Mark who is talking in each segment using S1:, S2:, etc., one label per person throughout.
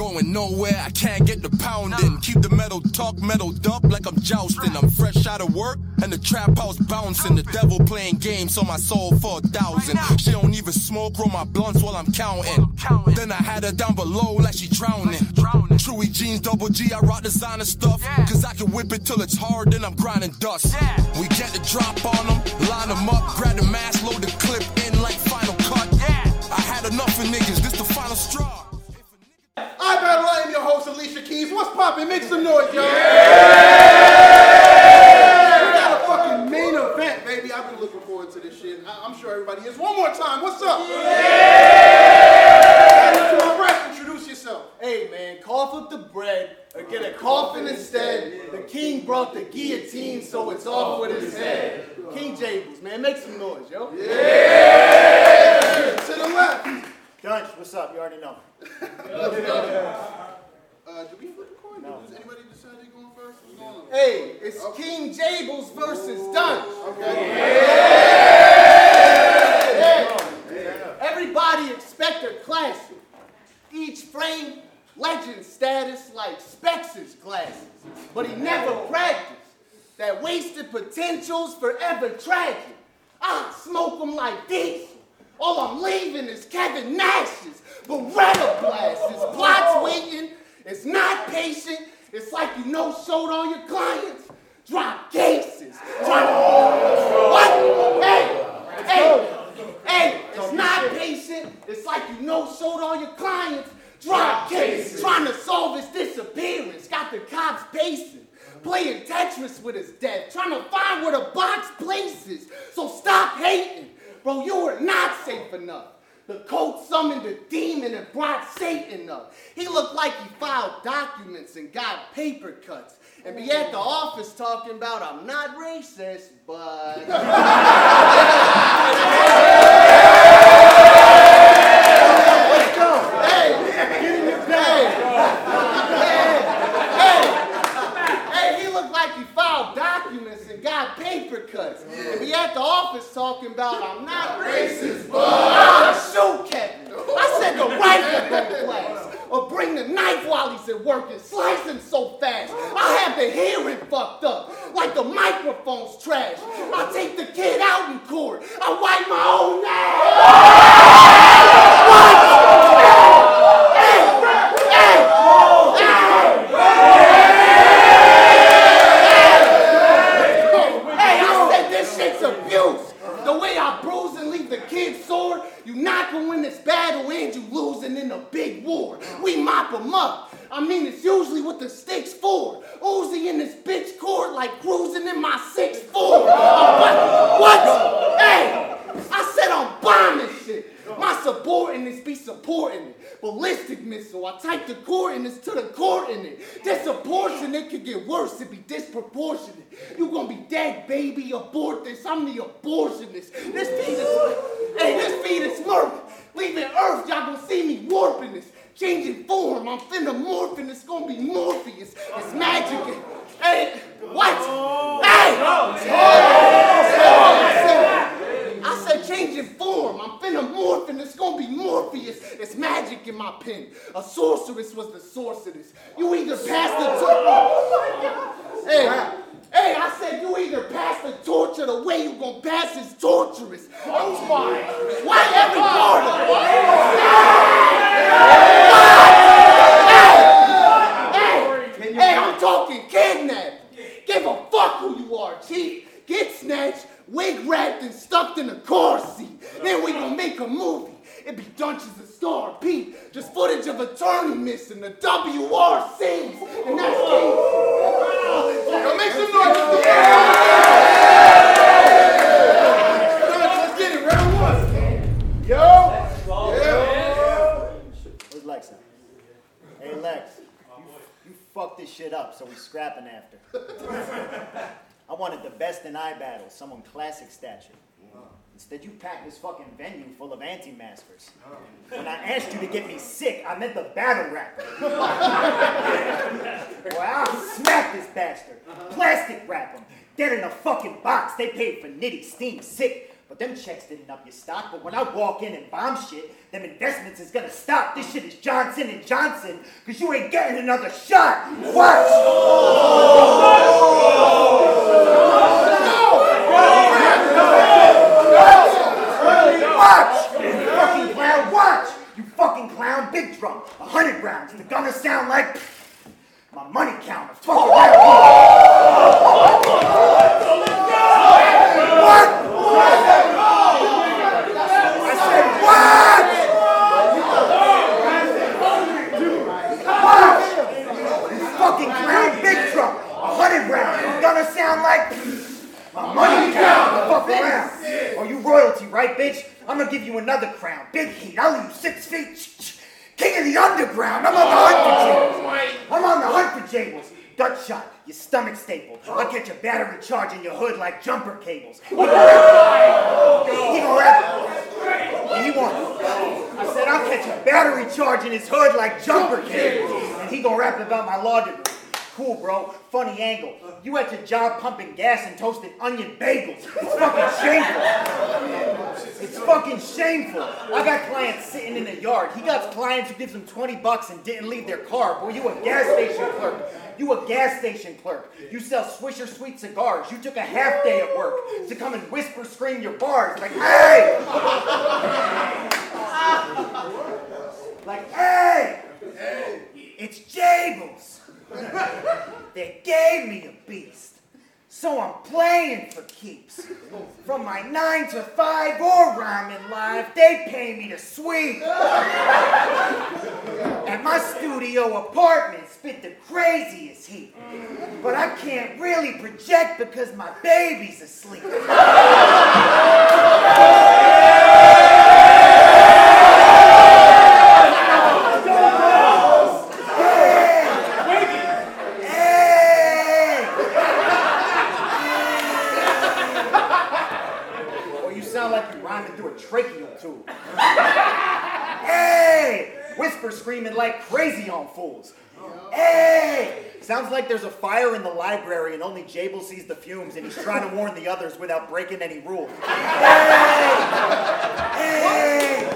S1: Going nowhere, I can't get the pounding. Keep the metal talk metaled up like I'm jousting. I'm fresh out of work and the trap house bouncing. The devil playing games on my soul for a thousand. She don't even smoke, roll my blunts while I'm counting. Then I had her down below like she drowning. Chewy jeans, double G, I rock designer stuff. Cause I can whip it till it's hard, then I'm grinding dust. We get the drop on them, line them up, grab the mask, load the clip in like final cut. I had enough of niggas, this the final straw.
S2: I battle. I am your host, Alicia Keys. What's poppin'? Make some noise, y'all. We got a fucking main event, baby. I've been looking forward to this shit. I- I'm sure everybody is. One more time. What's up? Yeah. To my right, introduce yourself.
S3: Hey man, cough up the bread or get a coffin instead. The king brought the guillotine, so it's off oh, with his head. King Jables, man, make some noise, yo.
S2: To the left.
S4: Dunsh, what's up? You already know.
S2: Uh, do we flip the coin? Does anybody decide they're going first? What's going?
S3: Hey, it's King Jables versus Dunsh. Everybody expect a classic. Each frame, legend status like Spex's glasses. But he never practiced. That wasted potential's forever tragic. I smoke 'em like this. All I'm leaving is Kevin Nash's Beretta blasts. Plots waiting. It's not patient. It's like you know showed all your clients. Drop cases. Drop. What? Hey, hey, hey, it's not patient. It's like you no showed all your clients. Drop cases. Trying to solve his disappearance. Got the cops pacing. Playing Tetris with his death. Trying to find where the box places. So stop hating. Bro, you were not safe enough. The coach summoned a demon and brought Satan up. He looked like he filed documents and got paper cuts. And be at the office talking about I'm not racist, but Let's go. Hey, get in your bag. Hey, hey, hey, he looked like he filed documents and got paper cuts. And be at the office talking about I'm not racist, but I'm shoot Kevin. I said the rifle don't class. Or bring at work slice him so fast. I have the hearing fucked up, like the microphone's trash. I take the kid out in court. I wipe my own ass. Hey, I said this shit's abuse. The way I bruise and leave the kid sore, you not gonna win this battle and you losing in a big war. We mop 'em up. I mean, it's usually what the sticks for. Uzi in this bitch court like cruising in my 6'4. I'm what? What? Hey, I said I'm bombing shit. My subordinates be supporting it. Ballistic missile, I type the coordinates to the coordinate. Disproportionate could get worse, it be disproportionate. You gonna be dead, baby, abort this. I'm the abortionist. This fetus, hey, this fetus murk. Leaving Earth, y'all gonna see me warping this. Changing form, I'm finna morphing, it's gonna be Morpheus. It's magic. Hey, what? Oh. Hey! I said changing form. I'm finna morph and it's gonna be Morpheus. It's magic in my pen. A sorceress was the this. You either pass the torch. Hey, hey, I said you either pass the torch or the way you gonna pass is torturous. I'm fine. Why every part of Hey, hey, I'm talking kidnap. Give a fuck who you are, chief. Get snatched, wig wrapped, and stuck in a car seat. Then we gonna make a movie. It be Dunches and star, Pete. Just footage of attorney missing the WRCs. And that's
S2: Yo, make some noise. Let's get it. Round one. Yo. Yeah.
S4: Lex? Hey, Lex, you, you fucked this shit up, so we scrapping after. I wanted the best in iBattle, someone classic stature. Instead, you packed this fucking venue full of anti-maskers. Oh. When I asked you to get me sick, I meant the battle rapper. Boy, I'll smack this bastard. Uh-huh. Plastic wrap him. Dead in a fucking box. They paid for nitty, steam, sick. But them checks didn't up your stock. But when I walk in and bomb shit, them investments is gonna stop. This shit is Johnson and Johnson, cause you ain't getting another shot. Watch! Oh. Watch! You fucking clown, watch! You fucking clown, big drum, a hundred rounds. The gonna sound like my money counter. Fuck around What? I said what? Watch! You fucking clown, big drum, a hundred rounds. The gonna sound like my money counter. Fuck around. Oh, you royalty, right, bitch? I'm gonna give you another crown. Big heat. I'll leave you six feet. King of the underground. I'm on the hunt for Jables. I'm on the hunt for Jables. Dutch shot, your stomach staple. I'll get your battery charge in your hood like jumper cables. He gonna rap. He gonna rap. He won. I said I'll catch a battery charge in his hood like jumper cables. And he gonna rap about my law degree. Cool, bro. Funny angle. You at your job pumping gas and toasting onion bagels. It's fucking shameful. It's fucking shameful. I got clients sitting in the yard. He got clients who gives him 20 bucks and didn't leave their car. Boy, you a gas station clerk. You a gas station clerk. You sell Swisher Sweet cigars. You took a half day at work to come and whisper scream your bars like, hey! like, hey! It's Jables. They gave me a beast. So I'm playing for keeps. From my nine to five or rhyming live, they pay me to sweep. At my studio apartment, spit the craziest heat. But I can't really project because my baby's asleep. Hey! Or you sound like you're rhyming through a tracheal tube. Hey! Whisper screaming like crazy on fools. Hey! Sounds like there's a fire in the library and only Jable sees the fumes and he's trying to warn the others without breaking any rules. Hey! Hey!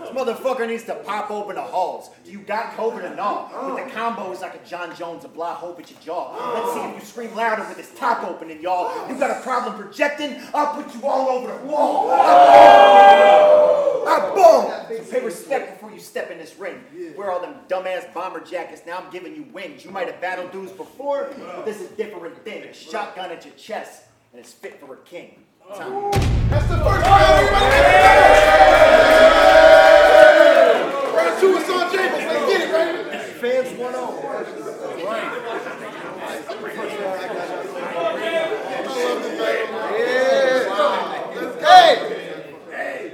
S4: This motherfucker needs to pop open the halls. Do you got COVID or not? With the combo is like a Jon Jones, a blah hope at your jaw. Let's see if you scream louder with this top opening, y'all. You got a problem projecting? I'll put you all over the wall. I! So pay respect before you step in this ring. Wear all them dumbass bomber jackets. Now I'm giving you wings. You might have battled dudes before, but this is different thing. A shotgun at your chest, and it's fit for a king. Time.
S2: That's the first round. Round two is on Jables. Let's get it, baby.
S3: Fans won over. Hey!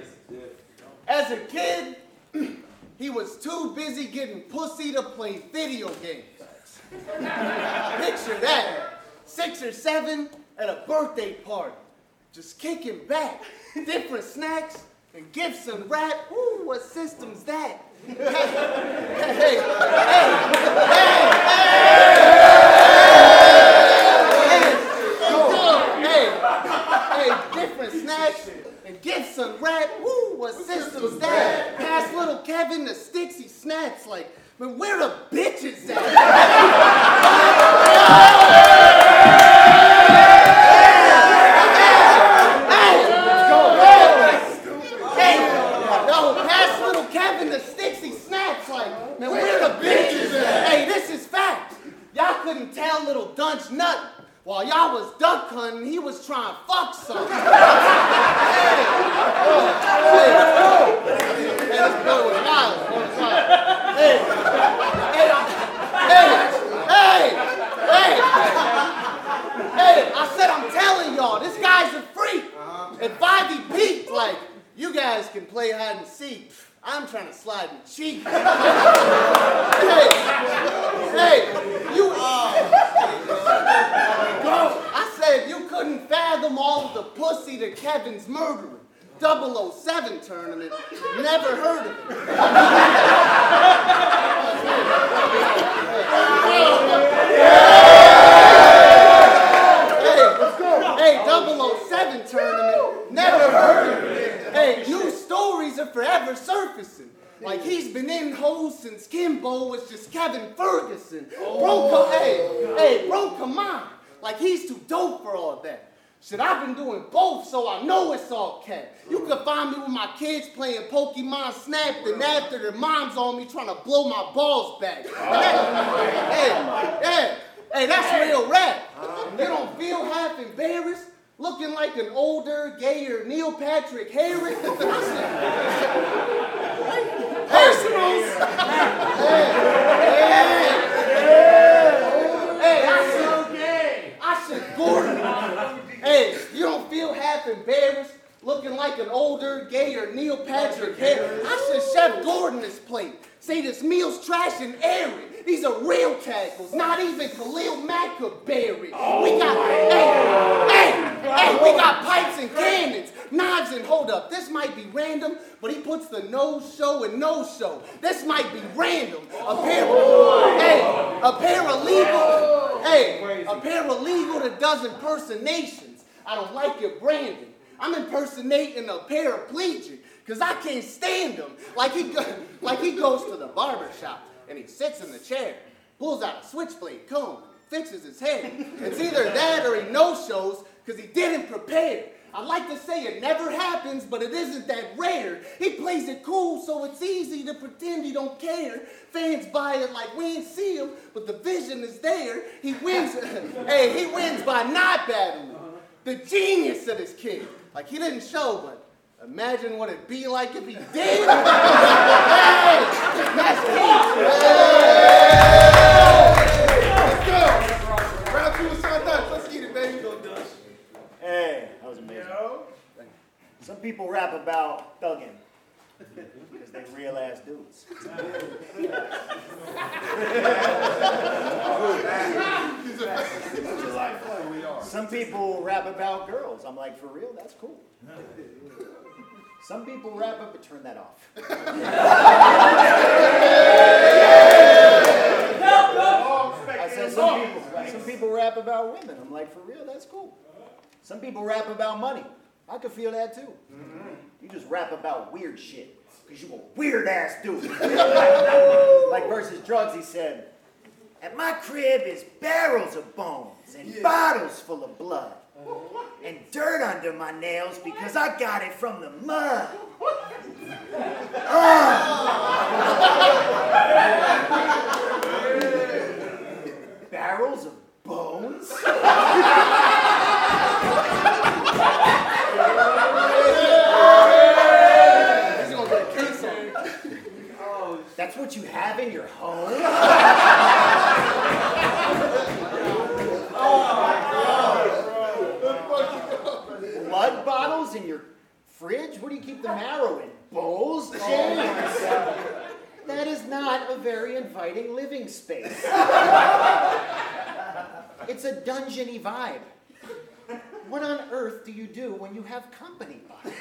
S3: As a kid, he was too busy getting pussy to play games. Picture that. Six or seven at a birthday party. Just kicking back. Different snacks and gifts and rap. Ooh, what system's that? hey, hey, hey, hey, Hey, snacks and gifts and rap. Woo, what system's that? Pass little Kevin the sticks he snaps like, man, where the bitches at? Hey, no, pass little Kevin the sticks he snaps like, man, where the bitches at? Hey, this is fact. Y'all couldn't tell little Dunsh nut. While y'all was duck hunting, he was trying to fuck something. hey, hey, this boy was wild. Boy was wild. Hey, hey, I- hey, hey, hey, hey, I said I'm telling y'all, this guy's a freak. If Ivy peaked, like, you guys can play hide and seek. I'm trying to slide in the cheek. Hey, hey, you. I said you couldn't fathom all the pussy to Kevin's murdering. 007 tournament. Never heard of it. are forever surfacing. Like he's been in hoes since Kimbo was just Kevin Ferguson. Oh. Bro, come, hey, hey, bro, come on. Like he's too dope for all that. Shit, I've been doing both, so I know it's all cat. You can find me with my kids playing Pokemon Snap, and after their mom's on me trying to blow my balls back. Oh hey, hey, hey, that's real rap. Uh-huh. You don't feel half embarrassed? Looking like an older, gayer Neil Patrick Harris? Hey, hey, hey, I should, I should Gordon. Hey, you don't feel half embarrassed looking like an older, gayer Neil Patrick Harris? I should Chef Gordon this plate. Say this meal's trash and airy. These are real tackles, not even Khalil Mack could bury. we got, hey, hey, hey, we got pipes and cannons, knives and hold up. This might be random, but he puts the no show and no show. This might be random. A pair, hey, a paralegal, hey, a paralegal that does impersonations. I don't like your branding. I'm impersonating a paraplegic because I can't stand him. Like he, go, like he goes to the barber shop and he sits in the chair, pulls out a switchblade comb, fixes his hair. It's either that or he no shows because he didn't prepare. I like to say it never happens, but it isn't that rare. He plays it cool, so it's easy to pretend he don't care. Fans buy it like we ain't see him, but the vision is there. He wins. hey, he wins by not battling. The genius of this kid. Like he didn't show, but Imagine what it'd be like if he did. hey, that's
S2: Let's go. Round two is done. Let's get it, baby.
S4: Hey, that was amazing. Some people rap about thugging because they real ass dudes. Some people rap about girls. I'm like, for real? That's cool. Some people rap up, but turn that off. I said some people, some people rap about women. I'm like, for real? That's cool. Some people rap about money. I could feel that too. Mm-hmm. You just rap about weird shit. Because you a weird ass dude. like versus drugs, he said, At my crib is barrels of bones and bottles full of blood. Uh-huh. And dirt under my nails because I got it from the mud. Ah! Barrels of bones? That's what you have in your home? Blood bottles in your fridge? What do you keep the marrow in? Bowls? James? That is not a very inviting living space. It's a dungeony vibe. What on earth do you do when you have company by?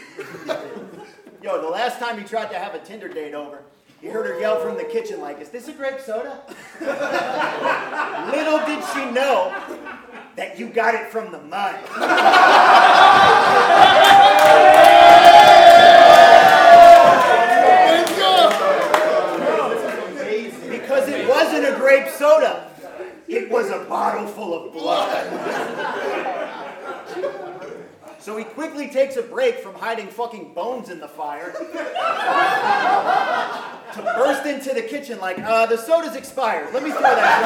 S4: Yo, the last time you tried to have a Tinder date over, he heard her yell from the kitchen like, is this a grape soda? Little did she know that you got it from the mud. Because it wasn't a grape soda. It was a bottle full of blood. So he quickly takes a break from hiding fucking bones in the fire to burst into the kitchen like, uh, the soda's expired. Let me throw that.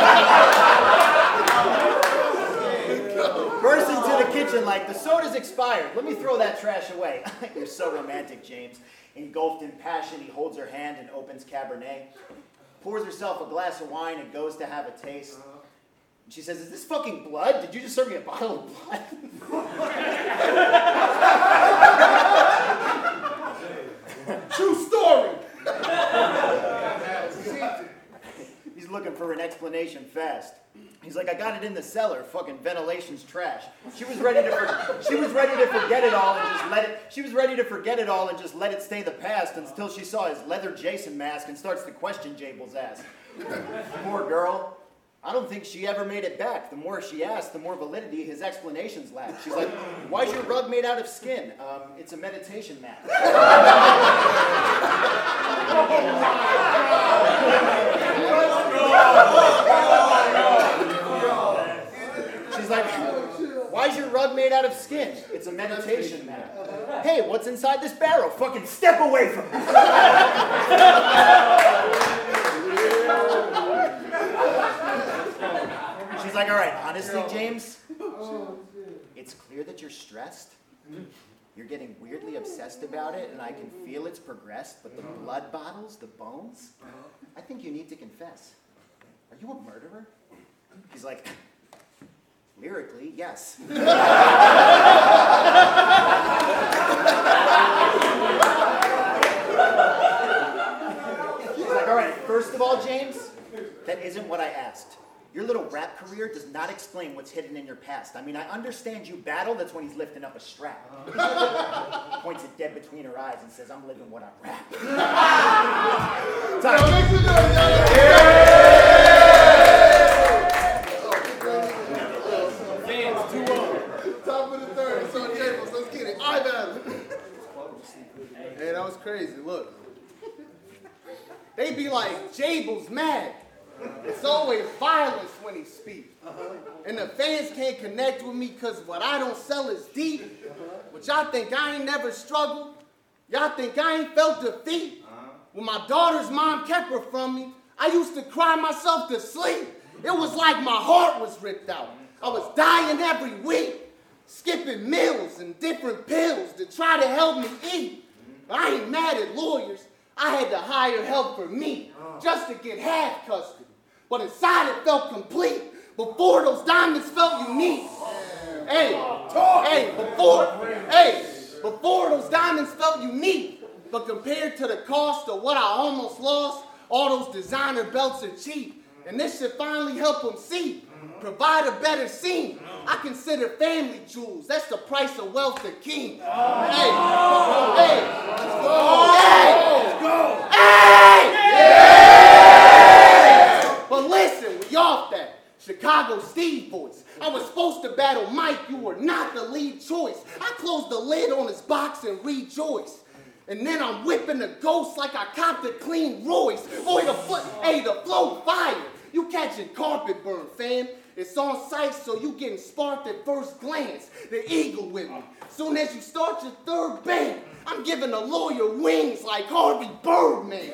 S4: Burst into the kitchen like, the soda's expired. Let me throw that trash away. You're so romantic, James. Engulfed in passion, he holds her hand and opens Cabernet. Pours herself a glass of wine and goes to have a taste. She says, Is this fucking blood? Did you just serve me a bottle of blood?
S2: True
S4: looking for an explanation fast. He's like, I got it in the cellar. Fucking ventilation's trash. She was ready to she was ready to forget it all and just let it. She was ready to forget it all and just let it stay the past until she saw his leather Jason mask and starts to question Jables' ass. Poor girl. I don't think she ever made it back. The more she asked, the more validity his explanations lacked. She's like, Why's your rug made out of skin? Um, it's a meditation mat. Oh made out of skin. It's a meditation mat. Hey, what's inside this barrel? Fucking step away from it. She's like, all right, honestly, James, it's clear that you're stressed. You're getting weirdly obsessed about it, and I can feel it's progressed, but the blood bottles, the bones, I think you need to confess. Are you a murderer? He's like, lyrically, yes. He's like, all right, first of all, James, that isn't what I asked. Your little rap career does not explain what's hidden in your past. I mean, I understand you battle, that's when he's lifting up a strap. Points it dead between her eyes and says, I'm living what I rap. Time.
S2: make some noise, y'all. Top of the third. It's on Jables. Let's get it. I battle. Hey, that was crazy. Look.
S3: Be like, Jables' mad. It's always violence when he speaks. And the fans can't connect with me because what I don't sell is deep. But y'all think I ain't never struggled? Y'all think I ain't felt defeat? When my daughter's mom kept her from me, I used to cry myself to sleep. It was like my heart was ripped out. I was dying every week, skipping meals and different pills to try to help me eat. But I ain't mad at lawyers. I had to hire help for me oh. just to get half custody. But inside it felt complete. Before those diamonds felt unique. Hey, hey, before, hey, before those diamonds felt unique. But compared to the cost of what I almost lost, all those designer belts are cheap. And this should finally help them see. Provide a better scene. I consider family jewels. That's the price of wealth to king. Hey, hey, let's go. Oh. hey, Yeah! but listen, we off that. Chicago Steve voice. I was supposed to battle Mike, you were not the lead choice. I closed the lid on his box and rejoice. And then I'm whipping the ghost like I copped a clean Royce. Boy, the foot, hey, the flow fire. You catching carpet burn, fam. It's on sight, so you getting sparked at first glance. The eagle with me. Soon as you start your third band, I'm giving a lawyer wings like Harvey Birdman.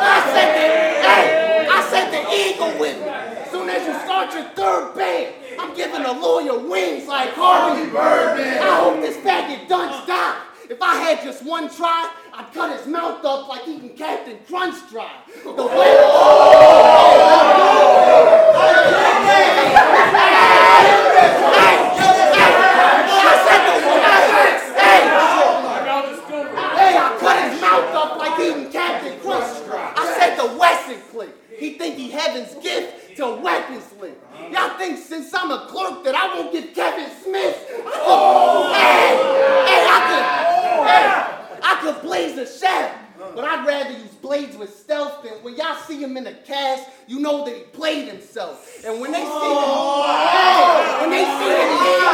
S3: I said the, hey, I said the eagle with me. Soon as you start your third band, I'm giving a lawyer wings like Harvey Birdman. I hope this faggot dunce die. If I had just one try, I'd cut his mouth up like eating Captain Crunch dry. The way Hey, I cut his mouth up like eating Captain Crunch. I said the Wesson click. He think he heaven's gift to. Y'all think since I'm a clerk that I won't get Kevin Smith? Could, hey, hey, I could, hey, I could blaze a shaft. But I'd rather use blades with stealth than when y'all see him in the cast, you know that he played himself. And when they see him, oh, hey, when they see the king,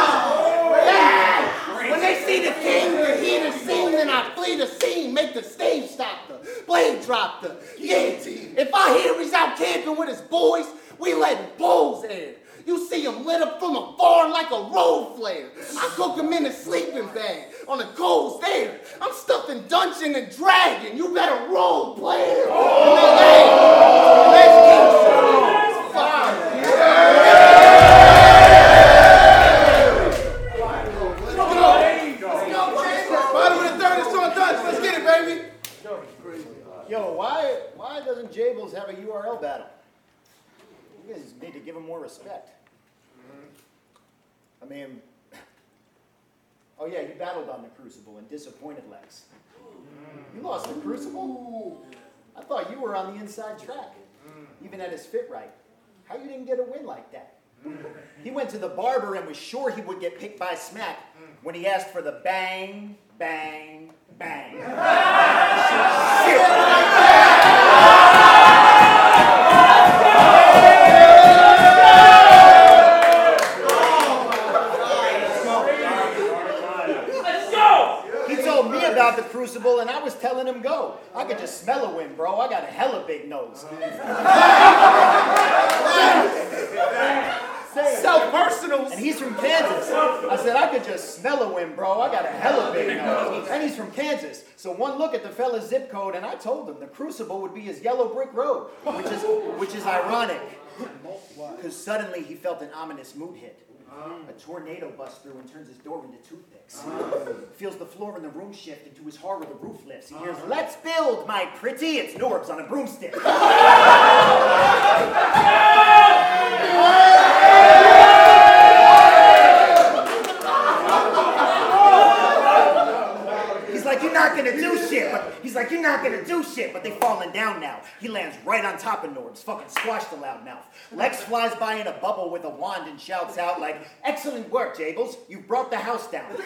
S3: hey, when they see the king, the heat the scene, then I flee the scene, make the stage stop the blade drop the guillotine. If I hear he's out camping with his boys, we letting bulls in. You see him lit up from afar like a road flare. I cook him in a sleeping bag on the coals there. I'm stuffing Dungeon and Dragon. You better roll, player. Hey, let's keep fire.
S2: Bottom of the third. It's on Dunsh. Let's get it, baby.
S4: Yo, why why doesn't Jables have a URL battle? You guys need to give him more respect. I mean, oh yeah, you battled on the Crucible and disappointed Lex. You lost the Crucible? I thought you were on the inside track, even at his fit right. How you didn't get a win like that? He went to the barber and was sure he would get picked by Smack when he asked for the bang, bang, bang. crucible and I was telling him go. I could just smell a win, bro. I got a hella big nose.
S3: Self personals.
S4: And he's from Kansas. I said, I could just smell a wind, bro. I got a hella big nose. And he's from Kansas. So one look at the fella's zip code, and I told him the crucible would be his yellow brick road, which is which is ironic. Because suddenly he felt an ominous mood hit. A um. tornado busts through and turns his door into toothpicks. Um. Feels the floor in the room shift, and to his horror, the roof lifts. He hears, um. Let's build, my pretty. It's Norbs on a broomstick. He's like, you're not gonna do shit, but he's like, you're not gonna do shit, but they falling down now. He lands right on top of Norbs, fucking squashed the loudmouth. Lex flies by in a bubble with a wand and shouts out like, excellent work, Jables, you brought the house down.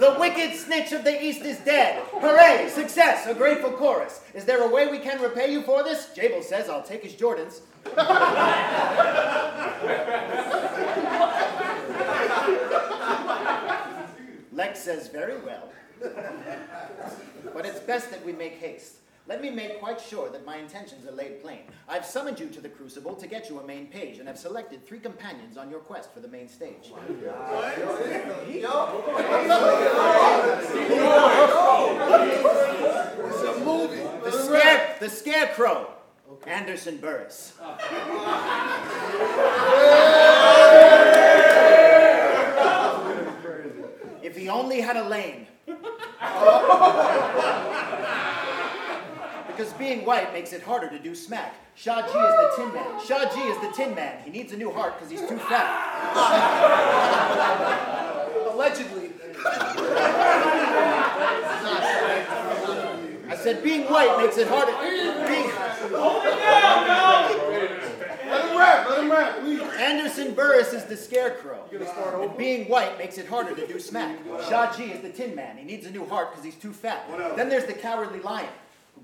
S4: the wicked snitch of the east is dead. Hooray, success, a grateful chorus. Is there a way we can repay you for this? Jables says, I'll take his Jordans. Lex says, Very well. But it's best that we make haste. Let me make quite sure that my intentions are laid plain. I've summoned you to the Crucible to get you a main page, and have selected three companions on your quest for the main stage.
S2: It's a movie.
S4: The, scare, the Scarecrow, Anderson Burris. If he only had a lane. because being white makes it harder to do smack. Shah G is the Tin Man. Shah G is the Tin Man. He needs a new heart because he's too fat.
S3: Allegedly.
S4: I said being white makes it harder. Being,
S2: Let him rap. Let rap.
S4: Anderson Burris is the scarecrow. And being white makes it harder to do smack. Shah G is the tin man. He needs a new heart because he's too fat. Then there's the cowardly lion,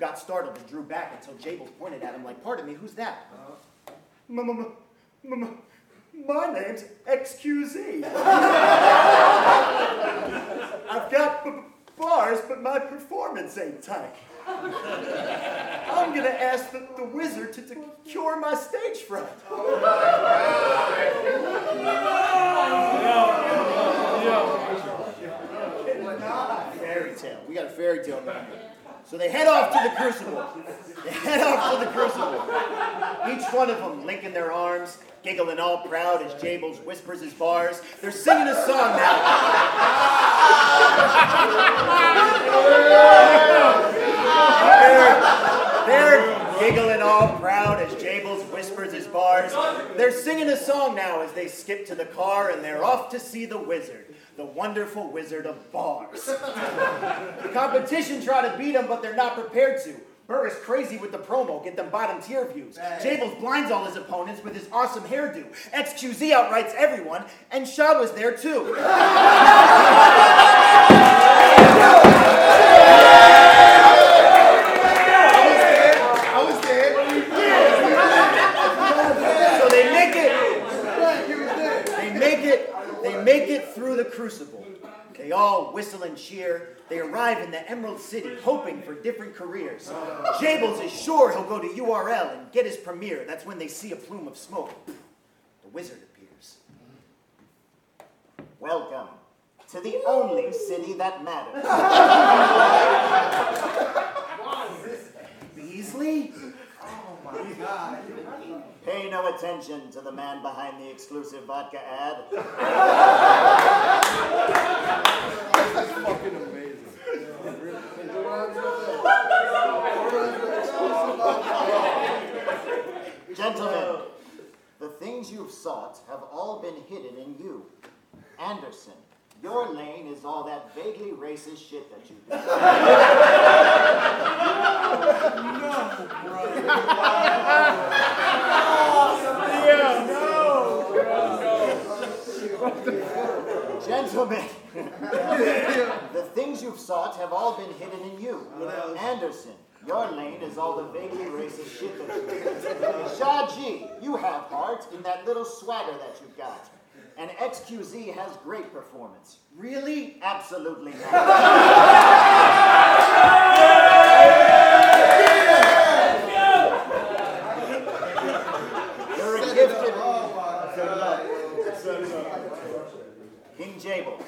S4: got startled and drew back until Jables pointed at him like, pardon me, who's that? Uh, m- My name's XQZ. I've got bars, but my performance ain't tight. I'm gonna ask the, the wizard to, to cure my stage fright. Fairy tale. We got a fairy tale. So they head off to the crucible. They head off to the crucible. Each one of them linking their arms, giggling all proud as Jables whispers his bars. They're singing a song now. They're, they're giggling all proud as Jables whispers his bars. They're singing a song now as they skip to the car and they're off to see the wizard, the wonderful wizard of bars. The competition try to beat him, but they're not prepared to. Burr is crazy with the promo, get them bottom tier views. Jables blinds all his opponents with his awesome hairdo. XQZ outrights everyone, and Shaw was there too.
S2: I was there.
S4: So they make it
S2: Right, you was there.
S4: They make it, they make it through the crucible. They all whistle and cheer. In the Emerald City, hoping for different careers. Jables is sure he'll go to URL and get his premiere. That's when they see a plume of smoke. The wizard appears. Welcome to the only city that matters. Beasley? Oh my god. Pay no attention to the man behind the exclusive vodka ad. Gentlemen, the things you've sought have all been hidden in you. Anderson, your lane is all that vaguely racist shit that you do. no, bro. no, Gentlemen, the things you've sought have all been hidden in you. Anderson, your lane is all the vaguely racist shit that you do. Shah G, you have heart in that little swagger that you've got. And XQZ has great performance. Really? Absolutely not. King Jables.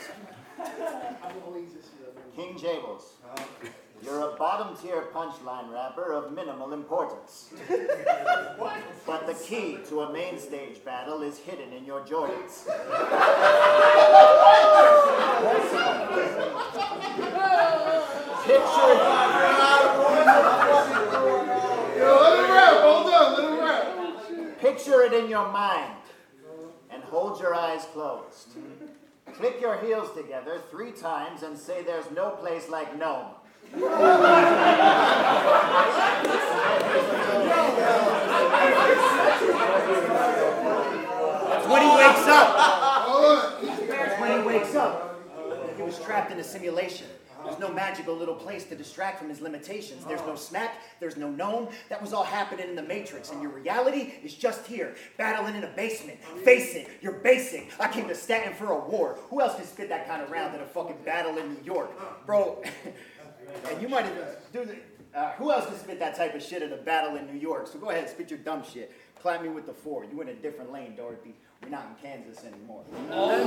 S4: King Jables. You're a bottom tier punchline rapper of minimal importance. but the key to a main stage battle is hidden in your Jordans. Picture. Picture it in your mind and hold your eyes closed. Click your heels together three times and say there's no place like Nome. That's when he wakes up. When he wakes up. He was trapped in a simulation. There's no magical little place to distract from his limitations. There's no snack, there's no gnome. That was all happening in the Matrix, and your reality is just here, battling in a basement. Face it, you're basic. I came to Staten for a war. Who else can spit that kind of round in a fucking battle in New York? Bro, and you might do the. Uh, who else can spit that type of shit in a battle in New York? So go ahead, spit your dumb shit. Clap me with the four. You in a different lane, Dorothy. We're not in Kansas anymore.
S3: Y'all!